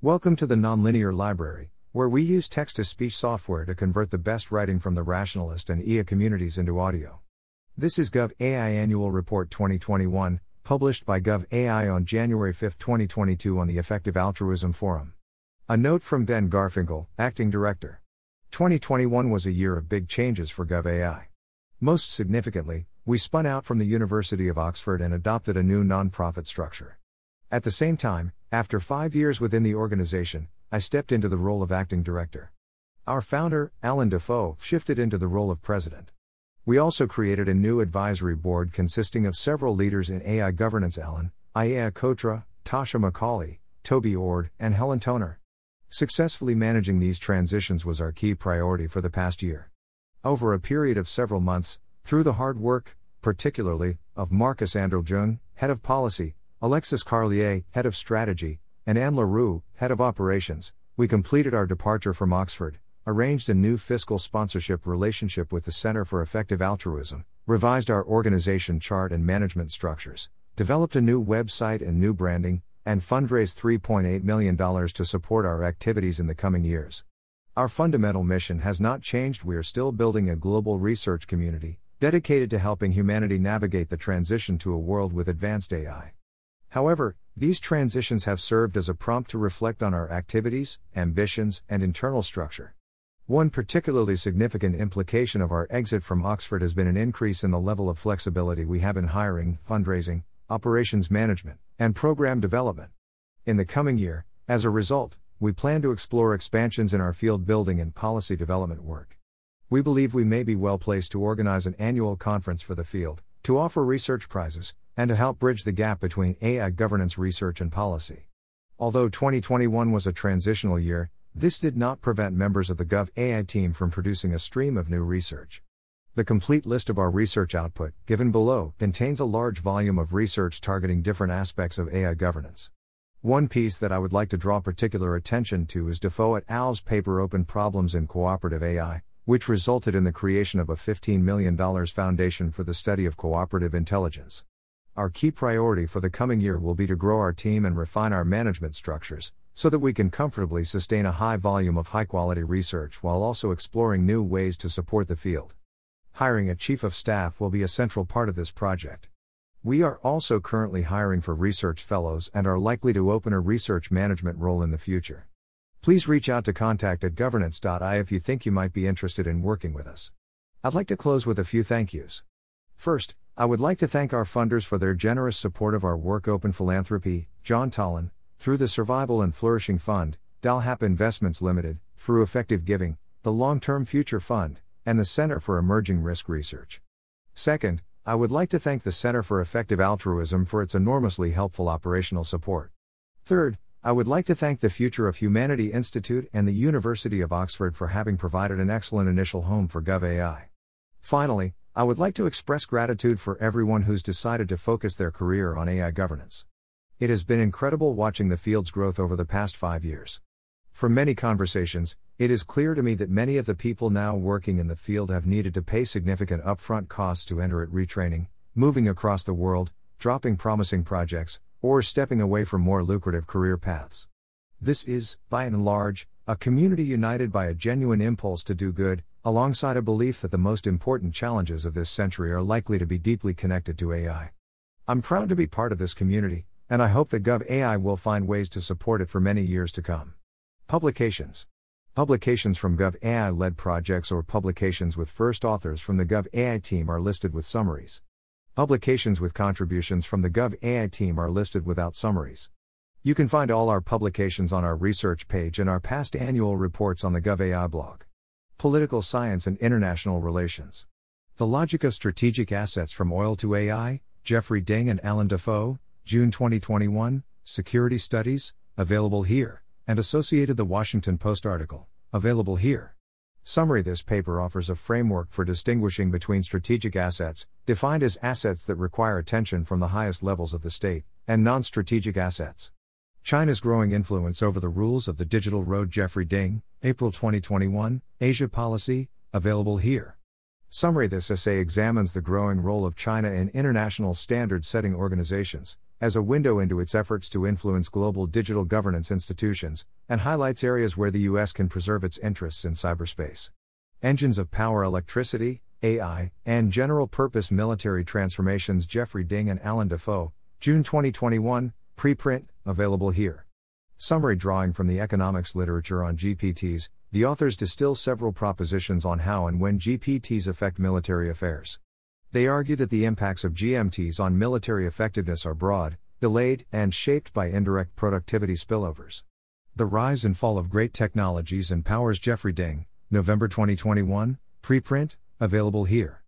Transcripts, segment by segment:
Welcome to the Nonlinear Library, where we use text to speech software to convert the best writing from the rationalist and EA communities into audio. This is Gov AI Annual Report 2021, published by Gov AI on January 5, 2022 on the Effective Altruism Forum. A note from Ben Garfinkel, Acting Director. 2021 was a year of big changes for Gov AI. Most significantly, we spun out from the University of Oxford and adopted a new nonprofit structure. At the same time, after five years within the organization, I stepped into the role of acting director. Our founder, Allan Dafoe, shifted into the role of president. We also created a new advisory board consisting of several leaders in AI governance Allan, Ajeya Cotra, Tasha McCauley, Toby Ord, and Helen Toner. Successfully managing these transitions was our key priority for the past year. Over a period of several months, through the hard work, particularly, of Markus Anderljung, head of policy, Alexis Carlier, head of strategy, and Anne le Roux, head of operations, we completed our departure from Oxford, arranged a new fiscal sponsorship relationship with the Center for Effective Altruism, revised our organization chart and management structures, developed a new website and new branding, and fundraised $3.8 million to support our activities in the coming years. Our fundamental mission has not changed. We are still building a global research community, dedicated to helping humanity navigate the transition to a world with advanced AI. However, these transitions have served as a prompt to reflect on our activities, ambitions, and internal structure. One particularly significant implication of our exit from Oxford has been an increase in the level of flexibility we have in hiring, fundraising, operations management, and program development. In the coming year, as a result, we plan to explore expansions in our field building and policy development work. We believe we may be well placed to organize an annual conference for the field, to offer research prizes, and to help bridge the gap between AI governance research and policy. Although 2021 was a transitional year, this did not prevent members of the Gov AI team from producing a stream of new research. The complete list of our research output, given below, contains a large volume of research targeting different aspects of AI governance. One piece that I would like to draw particular attention to is Dafoe et al.'s paper Open Problems in Cooperative AI, which resulted in the creation of a $15 million foundation for the study of cooperative intelligence. Our key priority for the coming year will be to grow our team and refine our management structures, so that we can comfortably sustain a high volume of high quality research while also exploring new ways to support the field. Hiring a chief of staff will be a central part of this project. We are also currently hiring for research fellows and are likely to open a research management role in the future. Please reach out to contact at governance.ai if you think you might be interested in working with us. I'd like to close with a few thank yous. First, I would like to thank our funders for their generous support of our work Open Philanthropy, Jaan Tallinn, through the Survival and Flourishing Fund, Dalhap Investments Limited, through Effective Giving, the Long Term Future Fund, and the Center for Emerging Risk Research. Second, I would like to thank the Center for Effective Altruism for its enormously helpful operational support. Third, I would like to thank the Future of Humanity Institute and the University of Oxford for having provided an excellent initial home for GovAI. Finally, I would like to express gratitude for everyone who's decided to focus their career on AI governance. It has been incredible watching the field's growth over the past five years. From many conversations, it is clear to me that many of the people now working in the field have needed to pay significant upfront costs to enter it retraining, moving across the world, dropping promising projects, or stepping away from more lucrative career paths. This is, by and large, a community united by a genuine impulse to do good, alongside a belief that the most important challenges of this century are likely to be deeply connected to AI. I'm proud to be part of this community, and I hope that GovAI will find ways to support it for many years to come. Publications Publications from GovAI led projects or publications with first authors from the GovAI team are listed with summaries. Publications with contributions from the GovAI team are listed without summaries. You can find all our publications on our research page and our past annual reports on the GovAI blog. Political Science and International Relations. The Logic of Strategic Assets from Oil to AI, Jeffrey Ding and Allan Dafoe, June 2021, Security Studies, available here, and associated The Washington Post article, available here. Summary This paper offers a framework for distinguishing between strategic assets, defined as assets that require attention from the highest levels of the state, and non strategic assets. China's growing influence over the rules of the digital road Jeffrey Ding, April 2021, Asia Policy, available here. Summary This essay examines the growing role of China in international standard setting organizations, as a window into its efforts to influence global digital governance institutions, and highlights areas where the U.S. can preserve its interests in cyberspace. Engines of Power Electricity, AI, and General Purpose Military Transformations Jeffrey Ding and Allan Dafoe, June 2021, preprint, available here. Summary drawing from the economics literature on GPTs, the authors distill several propositions on how and when GPTs affect military affairs. They argue that the impacts of GMTs on military effectiveness are broad, delayed, and shaped by indirect productivity spillovers. The Rise and Fall of Great Technologies and Powers Jeffrey Ding, November 2021, preprint, available here.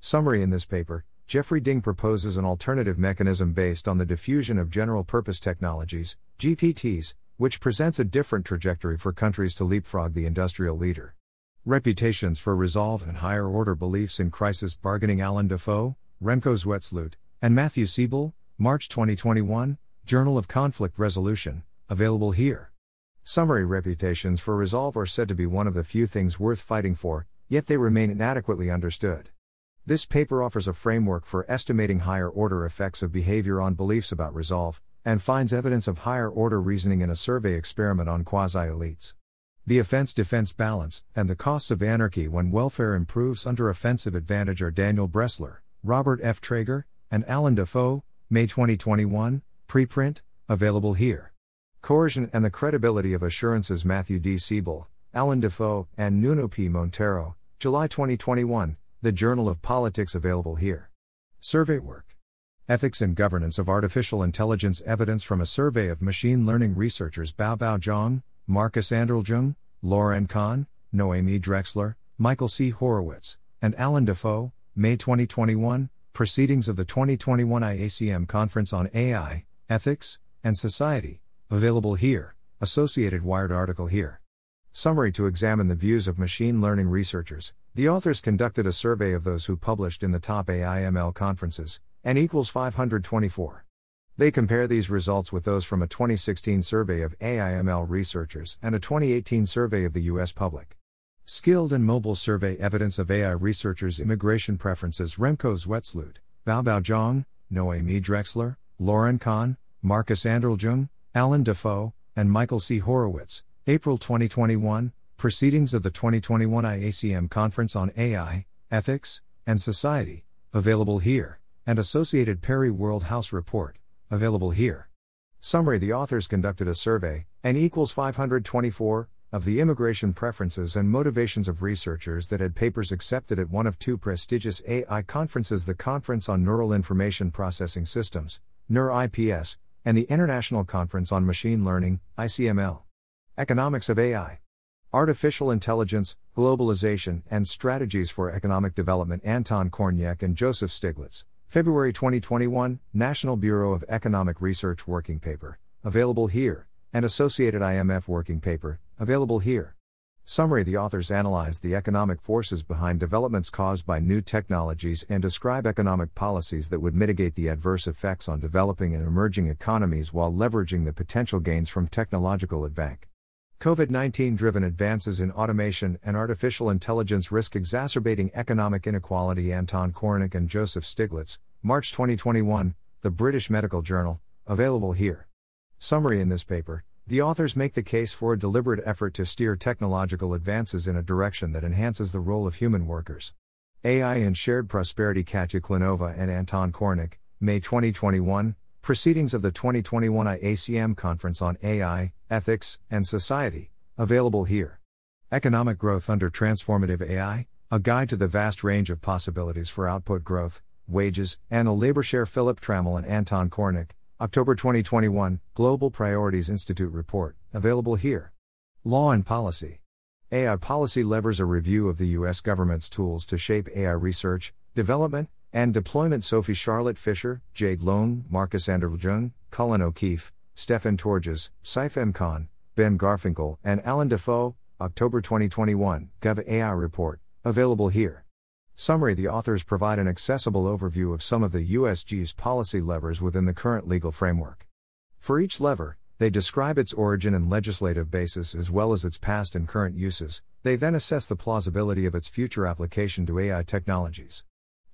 Summary In this paper, Jeffrey Ding proposes an alternative mechanism based on the diffusion of general purpose technologies, GPTs, which presents a different trajectory for countries to leapfrog the industrial leader. Reputations for Resolve and Higher Order Beliefs in Crisis Bargaining Allan Dafoe, Remco Zwetsloot, and Matthew Cebul, March 2021, Journal of Conflict Resolution, available here. Summary Reputations for Resolve are said to be one of the few things worth fighting for, yet they remain inadequately understood. This paper offers a framework for estimating higher order effects of behavior on beliefs about resolve, and finds evidence of higher order reasoning in a survey experiment on quasi elites. The offense defense balance, and the costs of anarchy when welfare improves under offensive advantage are Daniel Bressler, Robert F. Trager, and Allan Dafoe, May 2021, preprint, available here. Coercion and the Credibility of Assurances Matthew D. Cebul, Allan Dafoe, and Nuno P. Monteiro, July 2021, The Journal of Politics available here. Survey work. Ethics and Governance of Artificial Intelligence Evidence from a survey of machine learning researchers Baobao Zhang, Markus Anderljung, Lauren Kahn, Noemi Dreksler, Michael C. Horowitz, and Allan Dafoe, May 2021, Proceedings of the 2021 IACM Conference on AI, Ethics, and Society, available here, associated Wired article here. Summary To examine the views of machine learning researchers, the authors conducted a survey of those who published in the top AIML conferences, n equals 524. They compare these results with those from a 2016 survey of AIML researchers and a 2018 survey of the U.S. public. Skilled and Mobile Survey Evidence of AI Researchers Immigration Preferences Remco Zwetsloot, Baobao Zhang, Noemi Dreksler, Lauren Kahn, Markus Anderljung, Allan Dafoe, and Michael C. Horowitz, April 2021, Proceedings of the 2021 IACM Conference on AI, Ethics, and Society, available here, and Associated Perry World House Report, available here. Summary The authors conducted a survey, N equals 524, of the immigration preferences and motivations of researchers that had papers accepted at one of two prestigious AI conferences the Conference on Neural Information Processing Systems, NEUR-IPS, and the International Conference on Machine Learning, ICML. Economics of AI. Artificial Intelligence, Globalization, and Strategies for Economic Development Anton Korinek and Joseph Stiglitz, February 2021, National Bureau of Economic Research Working Paper, available here, and Associated IMF Working Paper, available here. Summary The authors analyze the economic forces behind developments caused by new technologies and describe economic policies that would mitigate the adverse effects on developing and emerging economies while leveraging the potential gains from technological advance. COVID 19 driven advances in automation and artificial intelligence risk exacerbating economic inequality. Anton Korinek and Joseph Stiglitz, March 2021, The British Medical Journal, available here. Summary In this paper, the authors make the case for a deliberate effort to steer technological advances in a direction that enhances the role of human workers. AI and Shared Prosperity Katya Klinova and Anton Korinek, May 2021, Proceedings of the 2021 IACM Conference on AI, Ethics, and Society, available here. Economic Growth Under Transformative AI, a guide to the vast range of possibilities for output growth, wages, and a labor share. Philip Trammell and Anton Korinek, October 2021, Global Priorities Institute Report, available here. Law and Policy. AI Policy levers a review of the U.S. government's tools to shape AI research, development, and deployment Sophie Charlotte Fischer, Jade Leung, Markus Anderljung, Cullen O'Keefe, Stefan Torges, Saif M. Khan, Ben Garfinkel, and Allan Dafoe, October 2021, Gov AI Report, available here. Summary The authors provide an accessible overview of some of the USG's policy levers within the current legal framework. For each lever, They describe its origin and legislative basis as well as its past and current uses. They then assess the plausibility of its future application to AI technologies.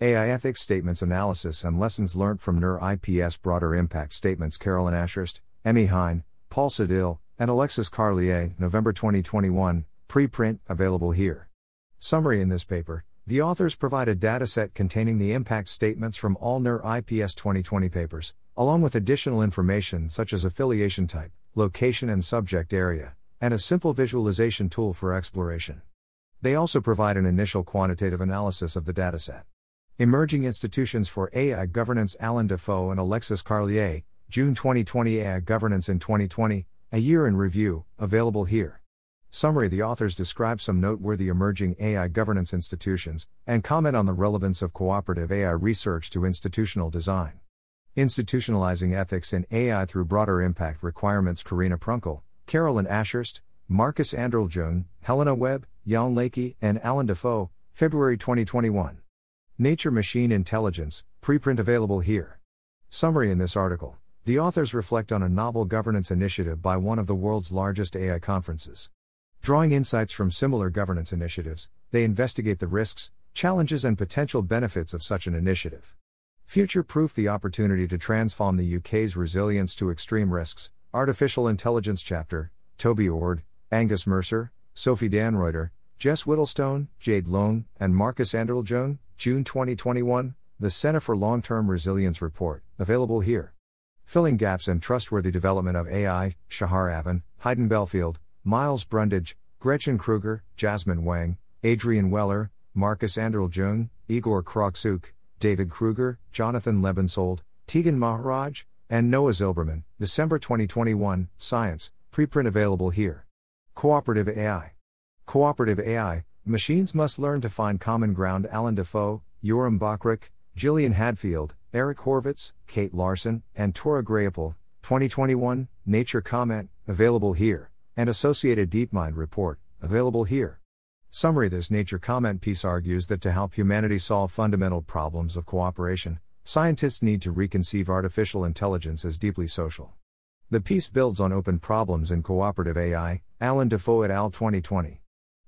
AI Ethics Statements Analysis and Lessons Learned from NeurIPS Broader Impact Statements Carolyn Ashurst, Emmie Hine, Paul Sedille, and Alexis Carlier, November 2021, preprint, available here. Summary In this paper, the authors provide a dataset containing the impact statements from all NeurIPS 2020 papers, along with additional information such as affiliation type, location, and subject area, and a simple visualization tool for exploration. They also provide an initial quantitative analysis of the dataset. Emerging Institutions for AI Governance Allan Dafoe and Alexis Carlier, June 2020 AI Governance in 2020, a year in review, available here. Summary The authors describe some noteworthy emerging AI governance institutions and comment on the relevance of cooperative AI research to institutional design. Institutionalizing Ethics in AI Through Broader Impact Requirements Carina Prunkl, Carolyn Ashurst, Markus Anderljung, Helena Webb, Jan Leike, and Allan Dafoe, February 2021. Nature Machine Intelligence, preprint available here. Summary in this article The authors reflect on a novel governance initiative by one of the world's largest AI conferences. Drawing insights from similar governance initiatives, they investigate the risks, challenges, and potential benefits of such an initiative. Future Proof the opportunity to transform the UK's resilience to extreme risks. Artificial Intelligence Chapter, Toby Ord, Angus Mercer, Sophie Dannreuther, Jess Whittlestone, Jade Leung, and Markus Anderljung, June 2021, the Center for Long Term Resilience Report, available here. Filling Gaps in Trustworthy Development of AI, Shahar Avin, Haydn Belfield, Miles Brundage, Gretchen Krueger, Jasmine Wang, Adrian Weller, Markus Anderljung, Igor Krawczuk, David Krueger, Jonathan Lebensold, Tegan Maharaj, and Noa Zilberman, December 2021, Science, preprint available here. Cooperative AI. Cooperative AI, machines must learn to find common ground. Allan Dafoe, Yoram Bachrach, Gillian Hadfield, Eric Horvitz, Kate Larson, and Thore Graepel, 2021, Nature Comment, available here and Associated DeepMind report, available here. Summary This Nature comment piece argues that to help humanity solve fundamental problems of cooperation, scientists need to reconceive artificial intelligence as deeply social. The piece builds on open problems in cooperative AI, Allan Dafoe et al. 2020.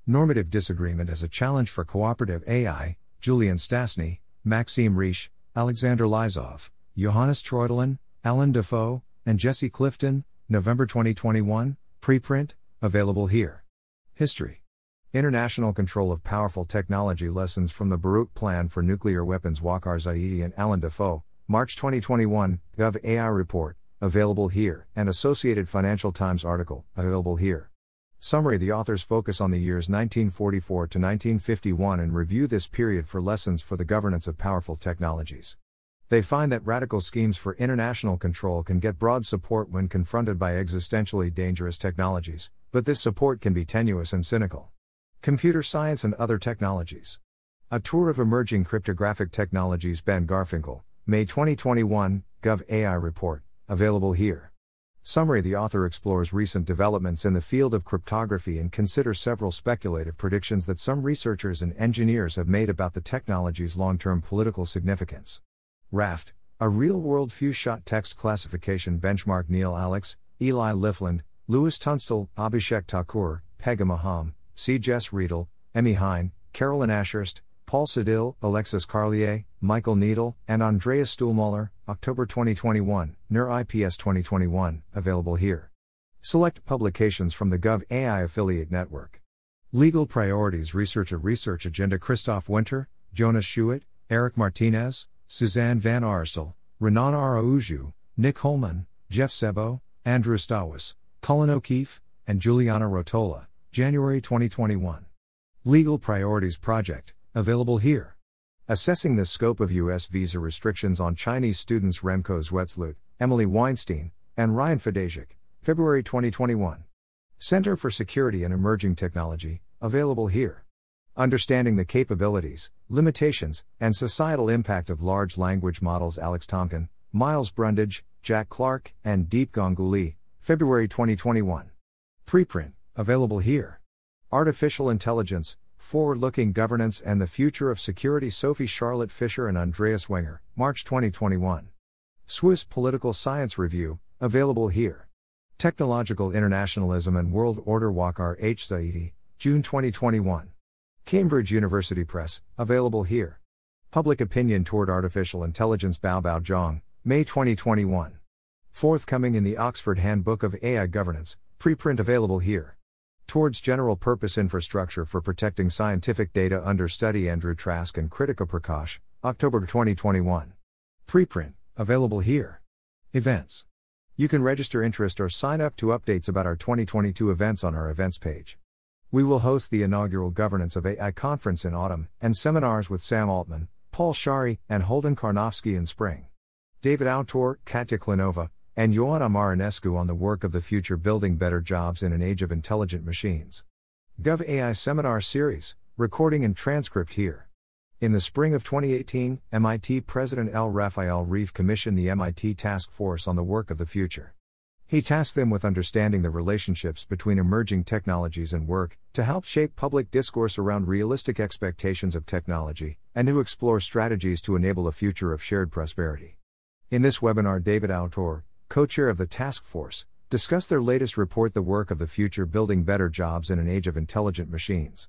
Normative disagreement as a challenge for cooperative AI, Julian Stastny, Maxime Riche, Alexander Lyzhov, Johannes Treutlein, Allan Dafoe, and Jesse Clifton, November 2021, Preprint, available here. History. International control of powerful technology lessons from the Baruch Plan for Nuclear Weapons Waqar Zaidi and Allan Dafoe, March 2021, Gov AI Report, available here, and Associated Financial Times article, available here. Summary The authors focus on the years 1944 to 1951 and review this period for lessons for the governance of powerful technologies. They find that radical schemes for international control can get broad support when confronted by existentially dangerous technologies, but this support can be tenuous and cynical. Computer science and other technologies. A tour of emerging cryptographic technologies. Ben Garfinkel, May 2021, Gov AI Report, available here. Summary The author explores recent developments in the field of cryptography and considers several speculative predictions that some researchers and engineers have made about the technology's long term political significance. RAFT, a real world few shot text classification benchmark Neel Alex, Eli Lifland, Lewis Tunstall, Abhishek Thakur, Pegah Maham, C. Jess Riedel, Emmie Hine, Carolyn Ashurst, Paul Sedille, Alexis Carlier, Michael Noetel, and Andreas Stuhlmuller, October 2021, NeurIPS 2021, available here. Select publications from the Gov AI Affiliate Network. Legal Priorities Researcher Research Agenda Christoph Winter, Jonas Schuett, Eric Martinez, Suzanne Van Arsdale, Renan Araujo, Nick Hollman, Jeff Sebo, Andrew Stawasz, Cullen O'Keefe, and Juliana Rotola, January 2021. Legal Priorities Project, available here. Assessing the scope of U.S. visa restrictions on Chinese students Remco Zwetsloot, Emily Weinstein, and Ryan Fedasiuk, February 2021. Center for Security and Emerging Technology, available here. Understanding the capabilities, limitations, and societal impact of large language models Alex Tamkin, Miles Brundage, Jack Clark, and Deep Ganguli, February 2021. Preprint, available here. Artificial Intelligence, Forward Looking Governance and the Future of Security Sophie Charlotte Fischer and Andreas Wenger, March 2021. Swiss Political Science Review, available here. Technological Internationalism and World Order Waqar H. Zaidi, June 2021. Cambridge University Press, available here. Public Opinion Toward Artificial Intelligence Baobao Zhang, May 2021. Forthcoming in the Oxford Handbook of AI Governance, preprint available here. Towards General Purpose Infrastructure for Protecting Scientific Data under study Andrew Trask and Kritika Prakash, October 2021. Preprint, available here. Events. You can register interest or sign up to updates about our 2022 events on our events page. We will host the inaugural Governance of AI conference in autumn, and seminars with Sam Altman, Paul Scharre, and Holden Karnofsky in spring. David Autor, Katya Klinova, and Ioana Marinescu on the work of the future building better jobs in an age of intelligent machines. Gov AI Seminar Series, recording and transcript here. In the spring of 2018, MIT President L. Raphael Reif commissioned the MIT Task Force on the work of the future. He tasked them with understanding the relationships between emerging technologies and work, to help shape public discourse around realistic expectations of technology, and to explore strategies to enable a future of shared prosperity. In this webinar, David Autor, co chair of the task force, discussed their latest report, The Work of the Future Building Better Jobs in an Age of Intelligent Machines.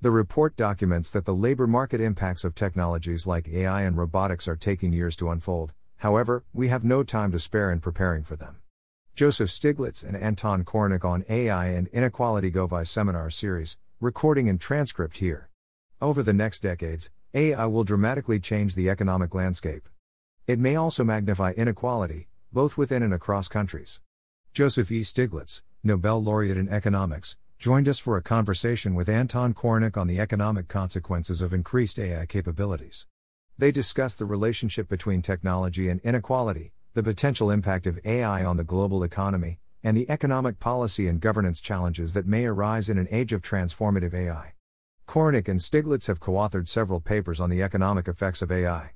The report documents that the labor market impacts of technologies like AI and robotics are taking years to unfold, however, we have no time to spare in preparing for them. Joseph Stiglitz and Anton Korinek on AI and Inequality GovAI seminar series, recording and transcript here. Over the next decades, AI will dramatically change the economic landscape. It may also magnify inequality, both within and across countries. Joseph E. Stiglitz, Nobel laureate in economics, joined us for a conversation with Anton Korinek on the economic consequences of increased AI capabilities. They discussed the relationship between technology and inequality, the potential impact of AI on the global economy, and the economic policy and governance challenges that may arise in an age of transformative AI. Korinek and Stiglitz have co authored several papers on the economic effects of AI.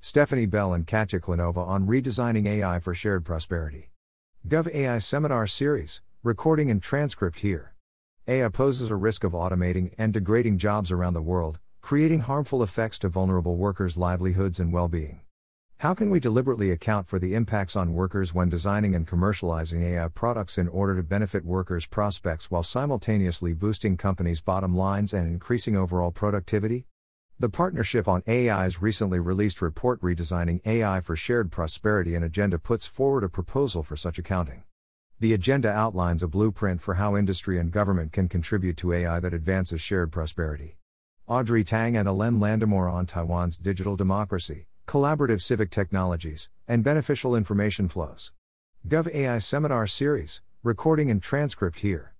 Stephanie Bell and Katya Klinova on redesigning AI for shared prosperity. Gov AI Seminar Series, recording and transcript here. AI poses a risk of automating and degrading jobs around the world, creating harmful effects to vulnerable workers' livelihoods and well being. How can we deliberately account for the impacts on workers when designing and commercializing AI products in order to benefit workers' prospects while simultaneously boosting companies' bottom lines and increasing overall productivity? The Partnership on AI's recently released report Redesigning AI for Shared Prosperity and Agenda puts forward a proposal for such accounting. The agenda outlines a blueprint for how industry and government can contribute to AI that advances shared prosperity. Audrey Tang and Alain Landemore on Taiwan's digital democracy, collaborative civic technologies, and beneficial information flows. Gov AI Seminar Series, recording and transcript here.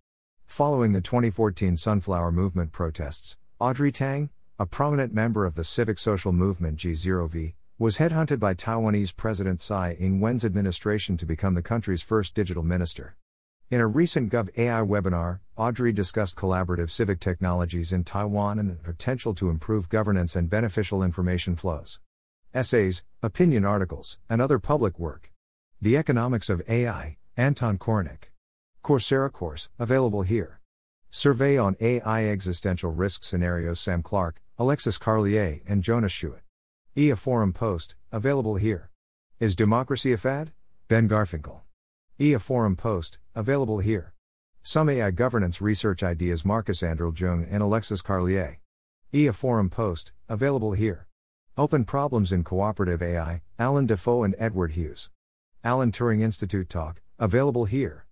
Following the 2014 Sunflower Movement protests, Audrey Tang, a prominent member of the civic social movement G0V, was headhunted by Taiwanese President Tsai Ing wen's administration to become the country's first digital minister. In a recent Gov AI webinar, Audrey discussed collaborative civic technologies in Taiwan and the potential to improve governance and beneficial information flows essays, opinion articles, and other public work. The Economics of AI, Anton Korinek. Coursera course, available here. Survey on AI Existential Risk Scenarios Sam Clark, Alexis Carlier, and Jonas Schuett. EA Forum Post, available here. Is Democracy a Fad? Ben Garfinkel. EA Forum Post, available here. Some AI Governance Research Ideas Markus Anderljung and Alexis Carlier. EA Forum Post, available here. Open Problems in Cooperative AI, Allan Dafoe and Edward Hughes. Alan Turing Institute Talk, available here.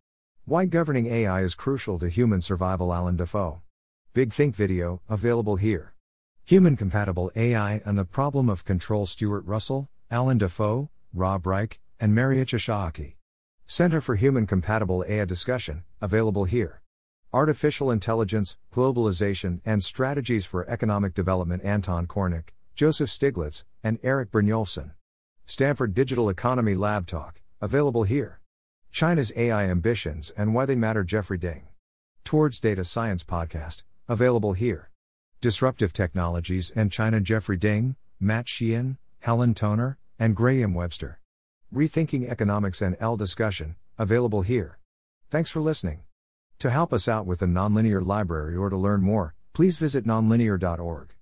Why Governing AI is Crucial to Human Survival Allan Dafoe. Big Think video, available here. Human Compatible AI and the Problem of Control Stuart Russell, Allan Dafoe, Rob Reich, and Marietje Schaake. Center for Human Compatible AI discussion, available here. Artificial Intelligence, Globalization, and Strategies for Economic Development Anton Korinek, Joseph Stiglitz, and Eric Brynjolfsson. Stanford Digital Economy Lab Talk, available here. China's AI Ambitions and Why They Matter Jeffrey Ding. Towards Data Science Podcast, available here. Disruptive Technologies and China Jeffrey Ding, Matt Sheehan, Helen Toner, and Graham Webster. Rethinking Economics and L Discussion, available here. Thanks for listening. To help us out with the Nonlinear Library or to learn more, please visit nonlinear.org.